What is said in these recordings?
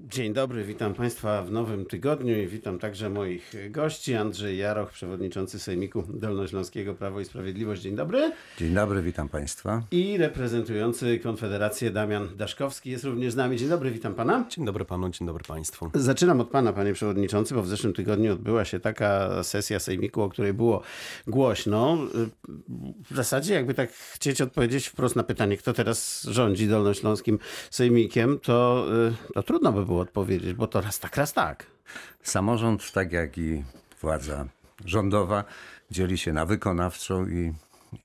Dzień dobry, witam Państwa w nowym tygodniu i witam także moich gości. Andrzej Jaroch, przewodniczący Sejmiku Dolnośląskiego Prawo i Sprawiedliwość. Dzień dobry. Dzień dobry, witam Państwa. I reprezentujący Konfederację Damian Daszkowski jest również z nami. Dzień dobry, witam Pana. Dzień dobry Panu, dzień dobry Państwu. Zaczynam od Pana, Panie Przewodniczący, bo w zeszłym tygodniu odbyła się taka sesja Sejmiku, o której było głośno. W zasadzie jakby tak chcieć odpowiedzieć wprost na pytanie, kto teraz rządzi Dolnośląskim Sejmikiem, to, y, to trudno by było odpowiedzieć, bo to raz tak, raz tak. Samorząd, tak jak i władza rządowa, dzieli się na wykonawczą i,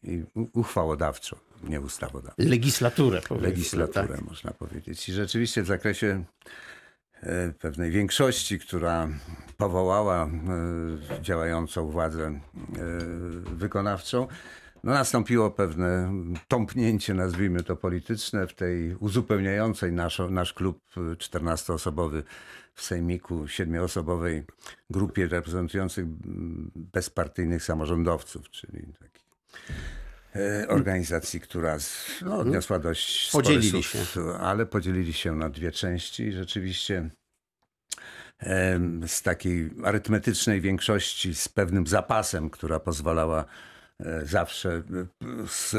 i uchwałodawczą, nie ustawodawczą. Legislaturę, powiedzmy. Legislaturę, tak. można powiedzieć. I rzeczywiście w zakresie e, pewnej większości, która powołała e, działającą władzę e, wykonawczą, no nastąpiło pewne tąpnięcie, nazwijmy to polityczne, w tej uzupełniającej nasz, nasz klub 14-osobowy w Sejmiku, 7-osobowej grupie reprezentujących bezpartyjnych samorządowców, czyli taki e, organizacji, która no, odniosła dość spory Podzielili sukces, ale podzielili się na dwie części. Rzeczywiście z takiej arytmetycznej większości, z pewnym zapasem, która pozwalała zawsze e, z,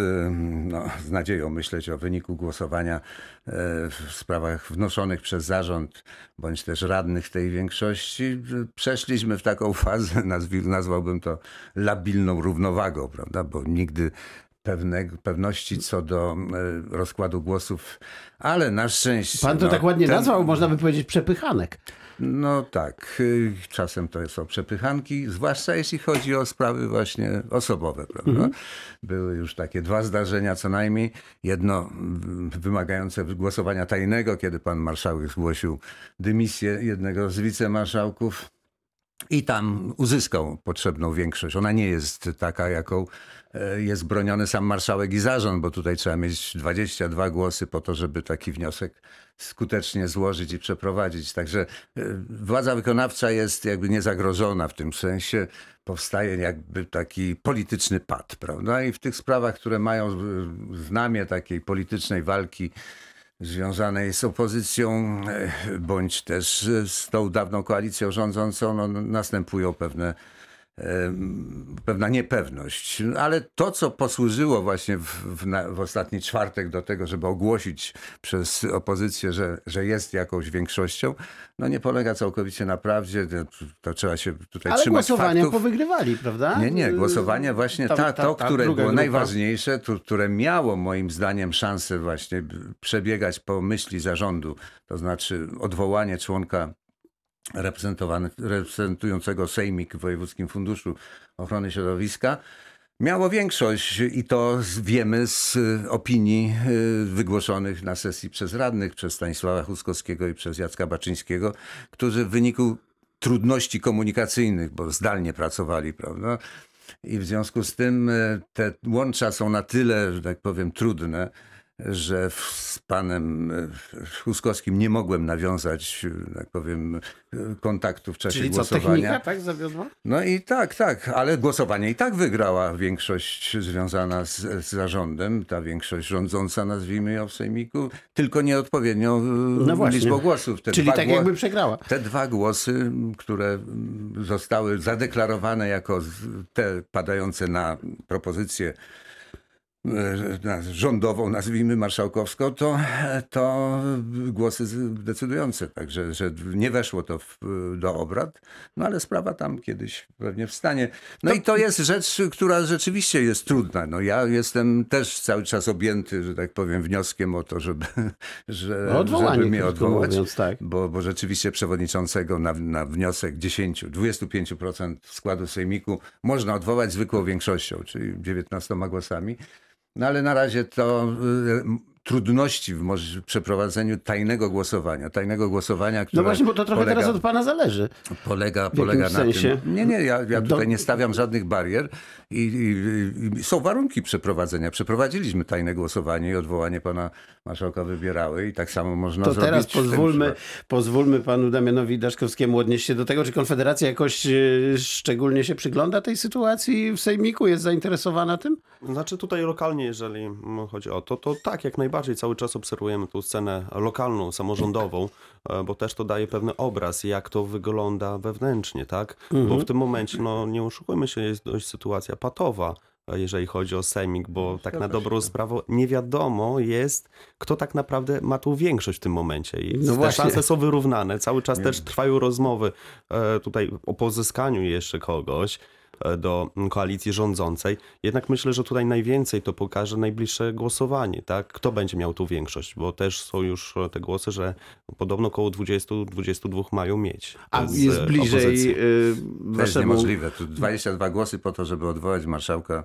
no, z nadzieją myśleć o wyniku głosowania e, w sprawach wnoszonych przez zarząd bądź też radnych tej większości. Przeszliśmy w taką fazę, nazwałbym to labilną równowagą, prawda? Bo nigdy pewnego, pewności co do e, rozkładu głosów, ale na szczęście. Pan to no, tak ładnie ten- nazwał, można by powiedzieć przepychanek. No tak, y, czasem to są przepychanki, zwłaszcza jeśli chodzi o sprawy właśnie osobowe, prawda? Były już takie dwa zdarzenia co najmniej. Jedno wymagające głosowania tajnego, kiedy pan marszałek zgłosił dymisję jednego z wicemarszałków. I tam uzyskał potrzebną większość. Ona nie jest taka, jaką e, jest broniony sam marszałek i zarząd, bo tutaj trzeba mieć 22 głosy po to, żeby taki wniosek skutecznie złożyć i przeprowadzić. Także e, władza wykonawcza jest jakby niezagrożona w tym sensie. Powstaje jakby taki polityczny pad, prawda? I w tych sprawach, które mają znamie takiej politycznej walki, związanej z opozycją, e, bądź też z tą dawną koalicją rządzącą, no, następują pewne, pewna niepewność. Ale to, co posłużyło właśnie w, w, na, w ostatni czwartek do tego, żeby ogłosić przez opozycję, że, że jest jakąś większością, no nie polega całkowicie na prawdzie. To, to trzeba się tutaj Ale trzymać głosowania faktów. powygrywali, prawda? Nie, nie, głosowanie właśnie Ta- ta, ta- to, które było grupa. najważniejsze, tu, które miało moim zdaniem szansę właśnie przebiegać po myśli zarządu, to znaczy odwołanie członka reprezentującego Sejmik w Wojewódzkim Funduszu Ochrony Środowiska, miało większość i to wiemy z y, opinii y, wygłoszonych na sesji przez radnych, przez Stanisława Huskowskiego i przez Jacka Baczyńskiego, którzy w wyniku trudności komunikacyjnych, bo zdalnie pracowali, prawda? I w związku z tym e, te łącza są na tyle, że tak powiem, trudne, że z panem e, Huskowskim nie mogłem nawiązać, e, tak powiem, e, kontaktu w czasie Czyli co, głosowania. technika tak zawiodła? No i tak, tak, ale głosowanie i tak wygrała większość związana z, z zarządem, ta większość rządząca, nazwijmy ją w Sejmiku, tylko nieodpowiednią No no liczbą głosów. Te Czyli tak jakby przegrała. te dwa głosy, które zostały zadeklarowane jako te padające na propozycję e, rządową, nazwijmy marszałkowską, to, to głosy decydujące. Także że nie weszło to w, do obrad, no ale sprawa tam kiedyś pewnie wstanie. No i to jest rzecz, która rzeczywiście jest trudna. No ja jestem też cały czas objęty, że tak powiem, wnioskiem o to, żeby, że, żeby mnie odwołać mówiąc, tak. bo, bo rzeczywiście przewodniczącego na, na wniosek 10, 25% składu sejmiku można odwołać zwykłą większością, czyli 19 głosami. No ale na razie to y, trudności w przeprowadzeniu tajnego głosowania. Tajnego głosowania, które No właśnie, bo to trochę polega, teraz od pana zależy. polega, polega na sensie. tym. Nie, nie, ja, ja Do- tutaj nie stawiam żadnych barier i, i, i są warunki przeprowadzenia. Przeprowadziliśmy tajne głosowanie i odwołanie pana marszałka wybierały i tak samo można To zrobić. teraz w tym pozwólmy, pozwólmy panu Damianowi Daszkowskiemu odnieść się do tego, czy Konfederacja jakoś e, szczególnie się przygląda tej sytuacji w Sejmiku, jest zainteresowana tym? Znaczy tutaj lokalnie, jeżeli chodzi o to, to tak, jak najbardziej. cały czas obserwujemy tą scenę lokalną, samorządową, e, bo też to daje pewny obraz, jak to wygląda wewnętrznie, tak? Bo w tym momencie, no nie oszukujmy się, jest dość sytuacja patowa jeżeli chodzi o Sejmik, bo tak na dobrą sprawę nie wiadomo jest, kto tak naprawdę ma tu większość w tym momencie. I No te właśnie. szanse są wyrównane. Cały czas też trwają rozmowy e, tutaj o pozyskaniu jeszcze kogoś e, do koalicji rządzącej. Jednak myślę, że tutaj najwięcej to pokaże najbliższe głosowanie, tak? Kto będzie miał tu większość, bo też są już te głosy, że podobno około 20-22 mają mieć. A z jest bliżej opozycji. y, To jest niemożliwe. Tu 22 głosy po to, żeby odwołać marszałka.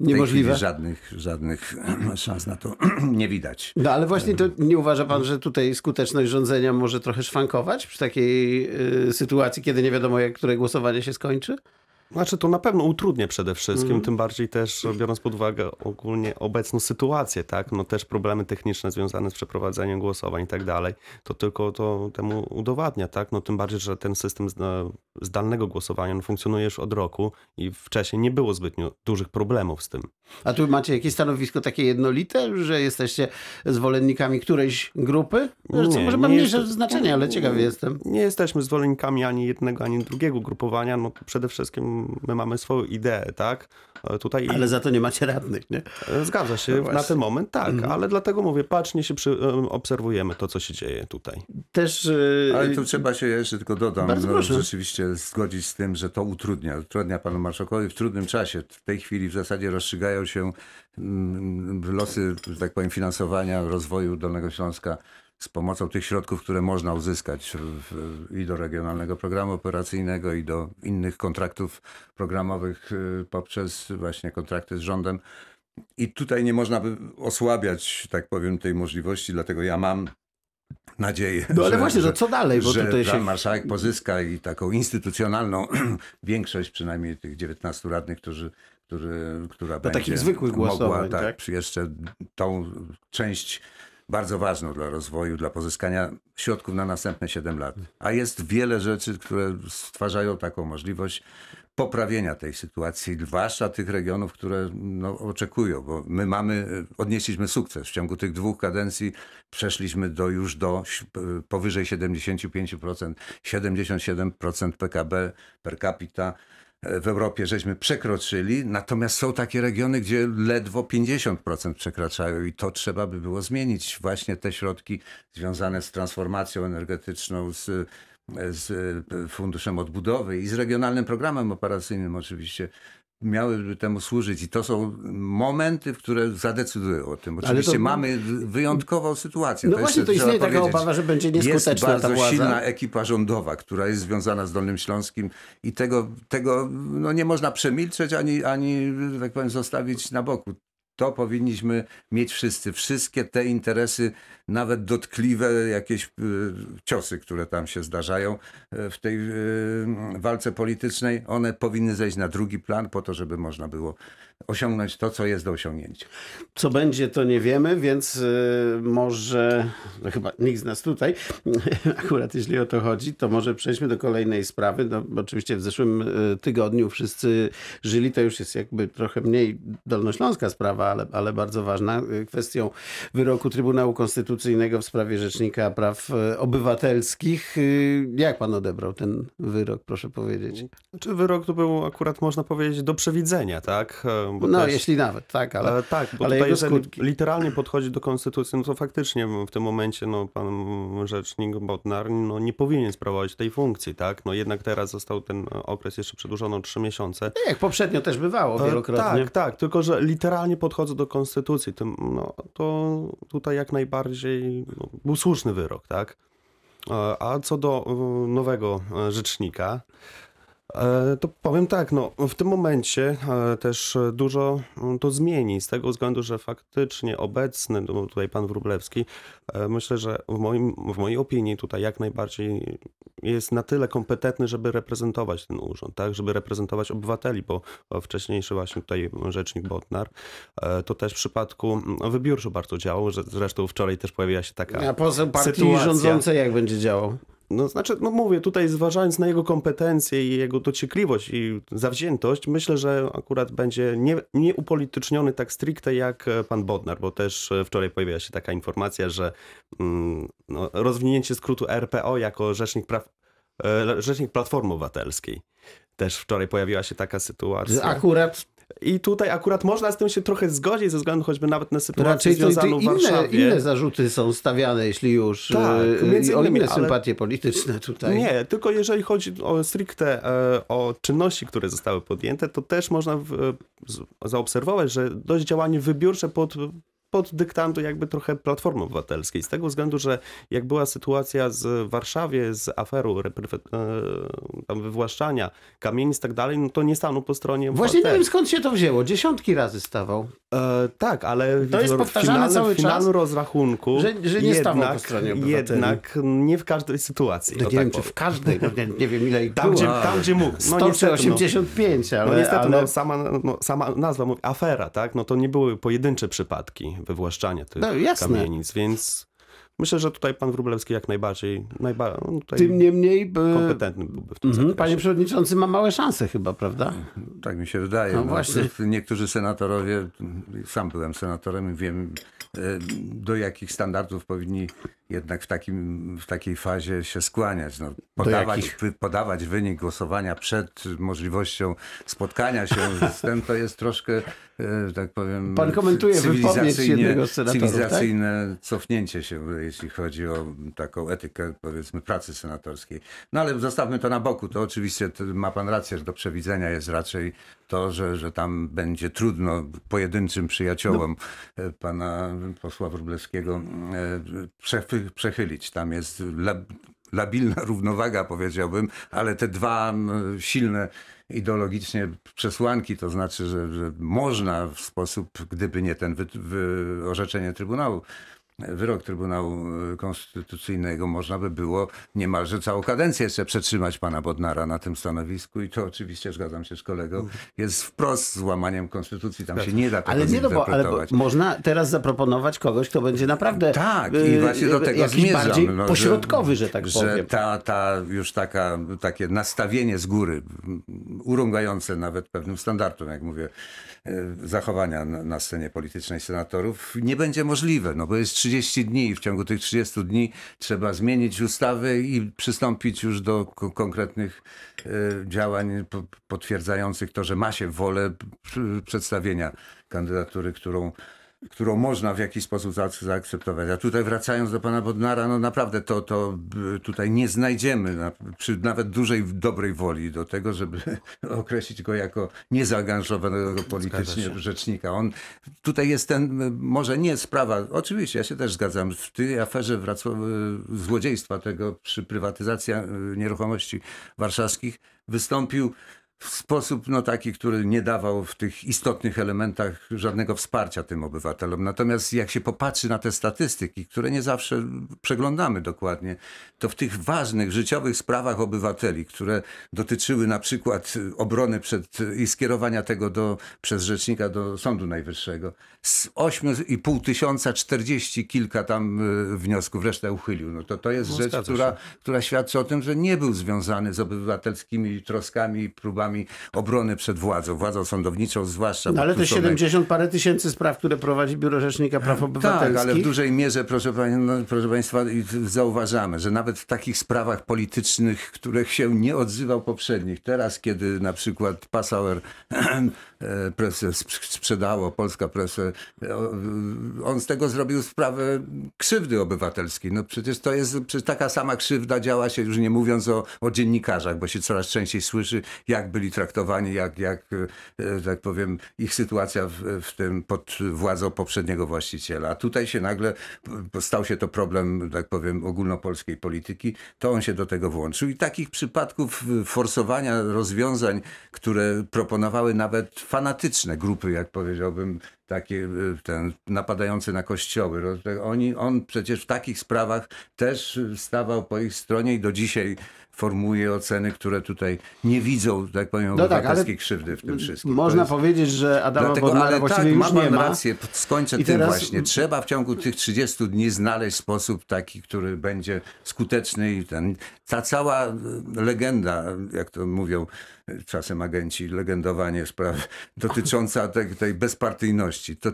Niemożliwe? żadnych, żadnych szans na to nie widać. No ale właśnie to nie uważa pan, że tutaj skuteczność rządzenia może trochę szwankować przy takiej y, sytuacji, kiedy nie wiadomo, jak które głosowanie się skończy? Znaczy to na pewno utrudnia przede wszystkim, Mhm. tym bardziej też biorąc pod uwagę ogólnie obecną sytuację, tak? No też problemy techniczne związane z przeprowadzeniem głosowań i tak dalej, to tylko to temu udowadnia, tak? No tym bardziej, że ten system zda- zdalnego głosowania no, funkcjonuje już od roku i wcześniej nie było zbytnio dużych problemów z tym. A tu macie jakieś stanowisko takie jednolite, że jesteście zwolennikami którejś grupy? Nie, Nie, może ma nie mniejsze jest- znaczenie, ale ciekawy jestem. Nie jesteśmy zwolennikami ani jednego, ani drugiego grupowania, no przede wszystkim my mamy swoją ideę, tak? Tutaj Ale za to nie macie radnych, nie? Zgadza się, No na. Mhm. ten moment tak, ale dlatego mówię, bacznie się przy, obserwujemy to, co się dzieje tutaj. Też... y, Ale tu trzeba się jeszcze tylko dodam, Bardzo no, proszę. rzeczywiście zgodzić z tym, że to utrudnia. Utrudnia panu marszałkowi w trudnym czasie. W tej chwili w zasadzie rozstrzygają się mm, losy, że tak powiem, finansowania rozwoju Dolnego Śląska z pomocą tych środków, które można uzyskać w, i do regionalnego programu operacyjnego, i do innych kontraktów programowych y, poprzez właśnie kontrakty z rządem. I tutaj nie można by osłabiać, tak powiem, tej możliwości, dlatego ja mam nadzieję. No ale że- właśnie, że, to co dalej? Bo że tutaj się... marszałek pozyska i taką instytucjonalną większość, przynajmniej tych 19 radnych, którzy, którzy, która będzie takich zwykłych mogła głosowań, tak, tak? jeszcze tą część bardzo ważną dla rozwoju, dla pozyskania środków na następne 7 lat. A jest wiele rzeczy, które stwarzają taką możliwość poprawienia tej sytuacji, zwłaszcza tych regionów, które no, oczekują, bo my mamy, odnieśliśmy sukces. W ciągu tych dwóch kadencji przeszliśmy do już do powyżej 75%, 77% PKB per capita. W Europie żeśmy przekroczyli, natomiast są takie regiony, gdzie ledwo 50% przekraczają i to trzeba by było zmienić. Właśnie te środki związane z transformacją energetyczną, z, z Funduszem Odbudowy i z regionalnym programem operacyjnym oczywiście miałyby temu służyć i to są momenty, które zadecydują o tym. Oczywiście to- mamy wyjątkową sytuację. No właśnie, jeszcze to istnieje taka obawa, że będzie Jest nieskuteczna ta bardzo władza. silna ekipa rządowa, która jest związana z Dolnym Śląskim i tego, tego no nie można przemilczeć ani, ani, tak powiem, zostawić na boku. To powinniśmy mieć wszyscy. Wszystkie te interesy, nawet dotkliwe jakieś y, ciosy, które tam się zdarzają y, w tej y, walce politycznej, one powinny zejść na drugi plan po to, żeby można było osiągnąć to, co jest do osiągnięcia. Co będzie, to nie wiemy, więc y, może, no chyba nikt z nas tutaj, akurat jeśli o to chodzi, to może przejdźmy do kolejnej sprawy. No, bo oczywiście w zeszłym y, tygodniu wszyscy żyli, to już jest jakby trochę mniej dolnośląska sprawa, ale, ale bardzo ważna, y, kwestią wyroku Trybunału Konstytucyjnego w sprawie Rzecznika Praw Obywatelskich. Jak pan odebrał ten wyrok, proszę powiedzieć? Znaczy wyrok to był akurat, można powiedzieć, do przewidzenia, tak? No, jeśli nawet, tak, ale... Ale, tak, bo ale tutaj jego jeżeli skutki. literalnie podchodzi do konstytucji, no to faktycznie w tym momencie no, pan rzecznik Botnar no, nie powinien sprawować tej funkcji, tak? No jednak teraz został ten okres jeszcze przedłużony o trzy miesiące. Jak poprzednio też bywało E, wielokrotnie. Tak, tak, tylko że literalnie podchodzą do konstytucji, tym, no, to tutaj jak najbardziej no, był słuszny wyrok, tak? E, A co do e, nowego rzecznika, to powiem tak, no w tym momencie e, też e, dużo mm, to zmieni z tego względu, że faktycznie obecny no, tutaj pan Wróblewski, e, myślę, że w, moim, w mojej opinii tutaj jak najbardziej jest na tyle kompetentny, żeby reprezentować ten urząd, tak, żeby reprezentować obywateli, bo e, wcześniejszy właśnie tutaj rzecznik Botnar, e, to też w przypadku mm, wybiórczo bardzo działał, że zresztą wczoraj też pojawiła się taka A poseł partii sytuacja. rządzącej jak będzie działał? No znaczy, no mówię, tutaj zważając na jego kompetencje i jego dociekliwość i zawziętość, myślę, że akurat będzie nie, nie upolityczniony tak stricte jak e, pan Bodnar, bo też e, wczoraj pojawiła się taka informacja, że mm, no, rozwinięcie skrótu RPO jako rzecznik praw, e, rzecznik Platformy Obywatelskiej. Też wczoraj pojawiła się taka sytuacja. Akurat I tutaj akurat można z tym się trochę zgodzić, ze względu choćby nawet na sytuację raczej to, to związaną w inne, Warszawie. inne zarzuty są stawiane, jeśli już. Tak, e, między o innymi, inne sympatie polityczne tutaj. Nie, tylko jeżeli chodzi o stricte e, o czynności, które zostały podjęte, to też można w, z, zaobserwować, że dość działanie wybiórcze pod, pod dyktando jakby trochę Platformy Obywatelskiej. Z tego względu, że jak była sytuacja z w Warszawie, z repryfe- e, tam wywłaszczania kamienic i tak dalej, no to nie stanął po stronie Właśnie nie wiem skąd się to wzięło. Dziesiątki razy stawał. E, tak, ale To jest powtarzane finalnym, cały w finalnym czas? rozrachunku Że- że nie stawał po jednak, stronie obywateli. jednak nie w każdej sytuacji. No o nie tak wiem, czy powiem. w każdej, no nie, nie wiem ile ich Tam, było. gdzie, tam, gdzie mógł. No, 100 czy niestety, no. 85, ale, No niestety, ale... no, sama, no, sama nazwa mówi afera, tak? No to nie były pojedyncze przypadki wywłaszczania tych No, jasne. kamienic, więc myślę, że tutaj pan Wróblewski jak najbardziej, najba, no, tutaj Tym niemniej... by- kompetentny byłby w tym Mhm, zakresie. Panie Przewodniczący ma małe szanse chyba, prawda? Tak mi się wydaje. No właśnie. Niektórzy senatorowie, sam byłem senatorem i wiem, e, do jakich standardów powinni jednak w, takim, w takiej fazie się skłaniać. No, podawać, podawać wynik głosowania przed możliwością spotkania się z tym, to jest troszkę, e, tak powiem, Pan komentuje wypowiedź jednego z senatorów, tak? cywilizacyjne cofnięcie się, jeśli chodzi o taką etykę, powiedzmy, pracy senatorskiej. No ale zostawmy to na boku. To oczywiście to ma pan rację, że do przewidzenia jest raczej to, że, że tam będzie trudno pojedynczym przyjaciołom e, pana posła Wróblewskiego e, przechy- przechylić. Tam jest lab, labilna równowaga, powiedziałbym, ale te dwa m, silne ideologicznie przesłanki, to znaczy, że, że można w sposób, gdyby nie ten wy, wy, orzeczenie Trybunału, wyrok Trybunału e, Konstytucyjnego, można by było niemalże całą kadencję jeszcze przetrzymać pana Bodnara na tym stanowisku i to oczywiście, zgadzam się z kolegą, jest wprost złamaniem Konstytucji, tam się nie da tego Ale nie, no bo, ale bo można teraz zaproponować kogoś, kto będzie naprawdę Tak, i właśnie do tego jakiś zmierzam. bardziej no, pośrodkowy, że, tak że powiem. ta, ta już taka, takie nastawienie z góry, m, urągające nawet pewnym standardom, jak mówię, e, zachowania na, na scenie politycznej senatorów, nie będzie możliwe, no bo jest 30 dni i w ciągu tych 30 dni trzeba zmienić ustawy i przystąpić już do ko- konkretnych e, działań po- potwierdzających to, że ma się wolę przedstawienia kandydatury, którą którą można w jakiś sposób za- zaakceptować. A tutaj wracając do pana Bodnara, no naprawdę to, to b- tutaj nie znajdziemy na, przy nawet dużej dobrej woli do tego, żeby określić go jako niezaangażowanego politycznie rzecznika. On tutaj jest ten, może nie sprawa, oczywiście ja się też zgadzam, w tej aferze Wrocław, złodziejstwa tego przy prywatyzacji e, nieruchomości warszawskich wystąpił w sposób no, taki, który nie dawał w tych istotnych elementach żadnego wsparcia tym obywatelom. Natomiast jak się popatrzy na te statystyki, które nie zawsze przeglądamy dokładnie, to w tych ważnych, życiowych sprawach obywateli, które dotyczyły na przykład obrony przed i skierowania tego do, przez rzecznika do Sądu Najwyższego, z 8,5 tysiąca 40 kilka tam y, wniosków, resztę uchylił. No to, to jest No, rzecz, która, która świadczy o tym, że nie był związany z obywatelskimi troskami i próbami obrony przed władzą, władzą sądowniczą zwłaszcza. No, ale te są 70 parę tysięcy spraw, które prowadzi Biuro Rzecznika Praw Obywatelskich. tak, ale w dużej mierze, proszę, no, proszę Państwa, zauważamy, że nawet w takich sprawach politycznych, których się nie odzywał poprzednich, teraz, kiedy na przykład Passauer e, presę sp- sprzedało, Polska presę, e, o, on z tego zrobił sprawę krzywdy obywatelskiej. No przecież to jest, przecież taka sama krzywda działa się, już nie mówiąc o, o dziennikarzach, bo się coraz częściej słyszy, jak byli traktowani, jak, jak e, tak powiem, ich sytuacja w, w tym pod władzą poprzedniego właściciela. A tutaj się nagle p- stał się to problem, tak powiem, ogólnopolskiej polityki, to on się do tego włączył. I takich przypadków forsowania rozwiązań, które proponowały nawet fanatyczne grupy, jak powiedziałbym, takie y, ten, napadające na kościoły. Oni, on przecież w takich sprawach też y, stawał po ich stronie i do dzisiaj formułuje oceny, które tutaj nie widzą, tak powiem, No tak, obywatelskiej krzywdy w tym wszystkim. Można jest- powiedzieć, że Adama Dlatego, Bodnara ale właściwie tak, już ma nie ma. rację, skończę I tym teraz- właśnie. Trzeba w ciągu tych 30 dni znaleźć sposób taki, który będzie skuteczny i ten, ta cała e, legenda, jak to mówią e, czasem agenci, legendowanie spraw dotycząca tej, tej bezpartyjności, to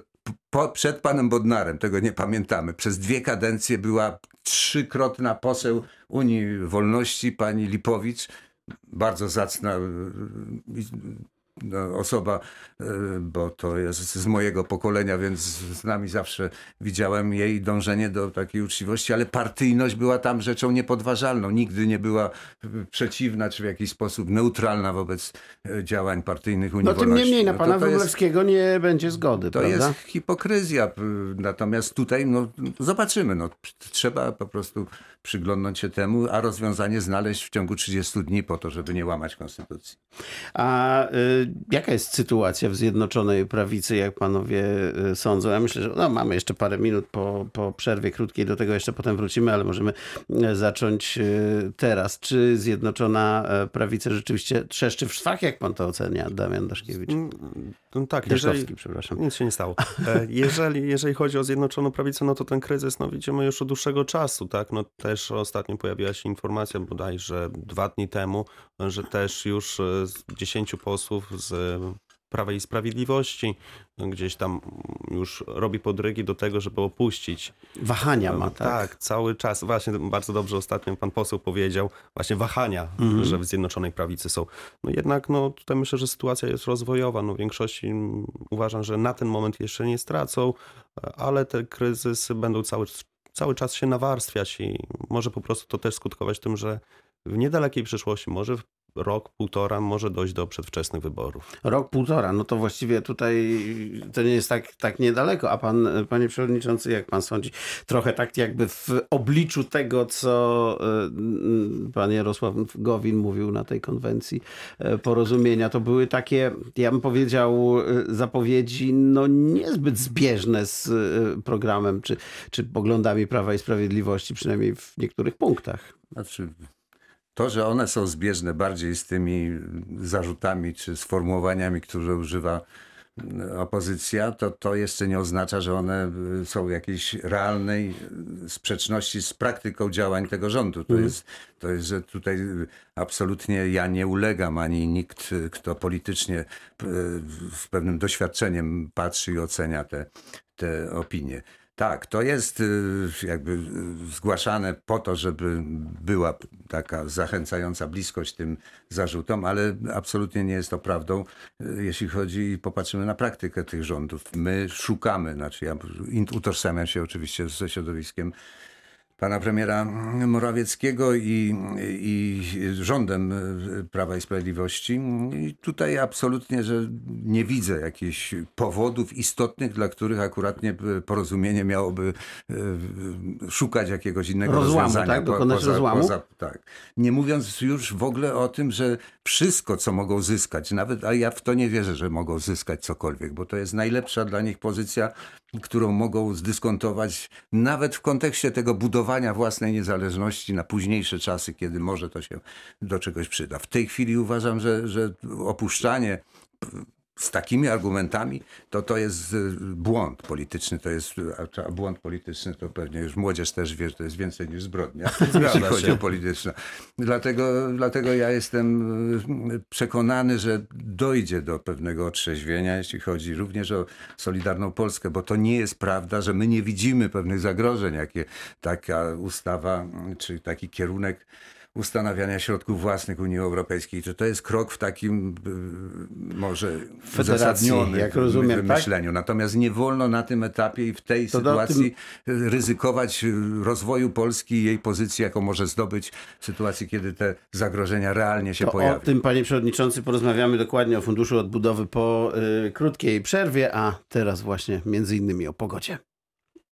po, przed panem Bodnarem, tego nie pamiętamy, przez dwie kadencje była trzykrotna poseł Unii Wolności, pani Lipowicz, bardzo zacna i- no, osoba, e, bo to jest z mojego pokolenia, więc z nami zawsze widziałem jej dążenie do takiej uczciwości, ale partyjność była tam rzeczą niepodważalną. Nigdy nie była e, przeciwna czy w jakiś sposób neutralna wobec e, działań partyjnych Unii No tym niemniej na No pana to, to jest nie będzie zgody, to prawda? jest hipokryzja. Natomiast tutaj no, zobaczymy. No, trzeba po prostu przyglądnąć się temu, a rozwiązanie znaleźć w ciągu 30 dni po to, żeby nie łamać konstytucji. A y, jaka jest sytuacja w Zjednoczonej Prawicy, jak panowie y, sądzą? Ja myślę, że no, mamy jeszcze parę minut po, po przerwie krótkiej, do tego jeszcze potem wrócimy, ale możemy y, zacząć y, teraz. Czy Zjednoczona y, Prawica rzeczywiście trzeszczy w szwach, jak pan to ocenia, Damian Daszkiewicz? Mm, No tak, jeżeli, Daszkowski, przepraszam. Nic się nie stało. E, Jeżeli, jeżeli chodzi o Zjednoczoną Prawicę, no to ten kryzys no, widzimy już od dłuższego czasu. Tak? No, też ostatnio pojawiła się informacja bodajże dwa dni temu, że też już e, z 10 posłów z Prawa i Sprawiedliwości no, gdzieś tam już robi podrygi do tego, żeby opuścić Wahania ma, tak? tak, cały czas. Właśnie bardzo dobrze ostatnio pan poseł powiedział, właśnie wahania, Mhm. że w Zjednoczonej Prawicy są. No jednak no, tutaj myślę, że sytuacja jest rozwojowa. No, w większości mm, uważam, że na ten moment jeszcze nie stracą, ale te kryzysy będą cały, cały czas się nawarstwiać i może po prostu to też skutkować tym, że w niedalekiej przyszłości, może w rok, półtora, może dojść do przedwczesnych wyborów. Rok, półtora, no to właściwie tutaj to nie jest tak, tak niedaleko. A pan, panie przewodniczący, jak pan sądzi, trochę tak jakby w obliczu tego, co y, pan Jarosław Gowin mówił na tej konwencji y, porozumienia, to były takie, ja bym powiedział, y, zapowiedzi no niezbyt zbieżne z programem czy, czy poglądami Prawa i Sprawiedliwości, przynajmniej w niektórych punktach. Znaczy, to, że one są zbieżne bardziej z tymi zarzutami czy sformułowaniami, które używa mm, opozycja, to to jeszcze nie oznacza, że one y, są jakiejś realnej y, sprzeczności z praktyką działań tego rządu. To, jest, to jest, że tutaj absolutnie ja nie ulegam, ani nikt, kto politycznie z pewnym doświadczeniem patrzy i ocenia te, te opinie. Tak, to jest y, jakby y, zgłaszane po to, żeby była taka zachęcająca bliskość tym zarzutom, ale absolutnie nie jest to prawdą, y, jeśli chodzi i popatrzymy na praktykę tych rządów. My szukamy, znaczy ja utożsamiam się oczywiście ze środowiskiem pana premiera Morawieckiego i, i rządem y, Prawa i Sprawiedliwości. I tutaj absolutnie, że nie widzę jakichś powodów istotnych, dla których akuratnie porozumienie miałoby y, szukać jakiegoś innego Rozłamu, rozwiązania. tak? Dokonać rozłamu? tak. Nie mówiąc już w ogóle o tym, że wszystko, co mogą zyskać, nawet, a ja w to nie wierzę, że mogą zyskać cokolwiek, bo to jest najlepsza dla nich pozycja, którą mogą zdyskontować nawet w kontekście tego budowania własnej niezależności na późniejsze czasy, kiedy może to się do czegoś przyda. W tej chwili uważam, że, że opuszczanie z takimi argumentami, to to jest y, błąd polityczny, to jest, a- błąd polityczny to pewnie już młodzież też wie, że to jest więcej niż zbrodnia, jeśli chodzi o polityczne. Dlatego, dlatego ja jestem y, przekonany, że dojdzie do pewnego otrzeźwienia, jeśli chodzi również o Solidarną Polskę, bo to nie jest prawda, że my nie widzimy pewnych zagrożeń, jakie taka ustawa, y, czy taki kierunek ustanawiania środków własnych Unii Europejskiej, że to jest krok w takim y, może uzasadnionym jak rozumiem, tak? myśleniu. Natomiast nie wolno na tym etapie i w tej To sytuacji ryzykować y, rozwoju Polski i jej pozycji, jaką może zdobyć w sytuacji, kiedy te zagrożenia realnie się To o pojawią. tym, panie przewodniczący, porozmawiamy dokładnie o Funduszu Odbudowy po y, krótkiej przerwie, a teraz właśnie między innymi o pogodzie.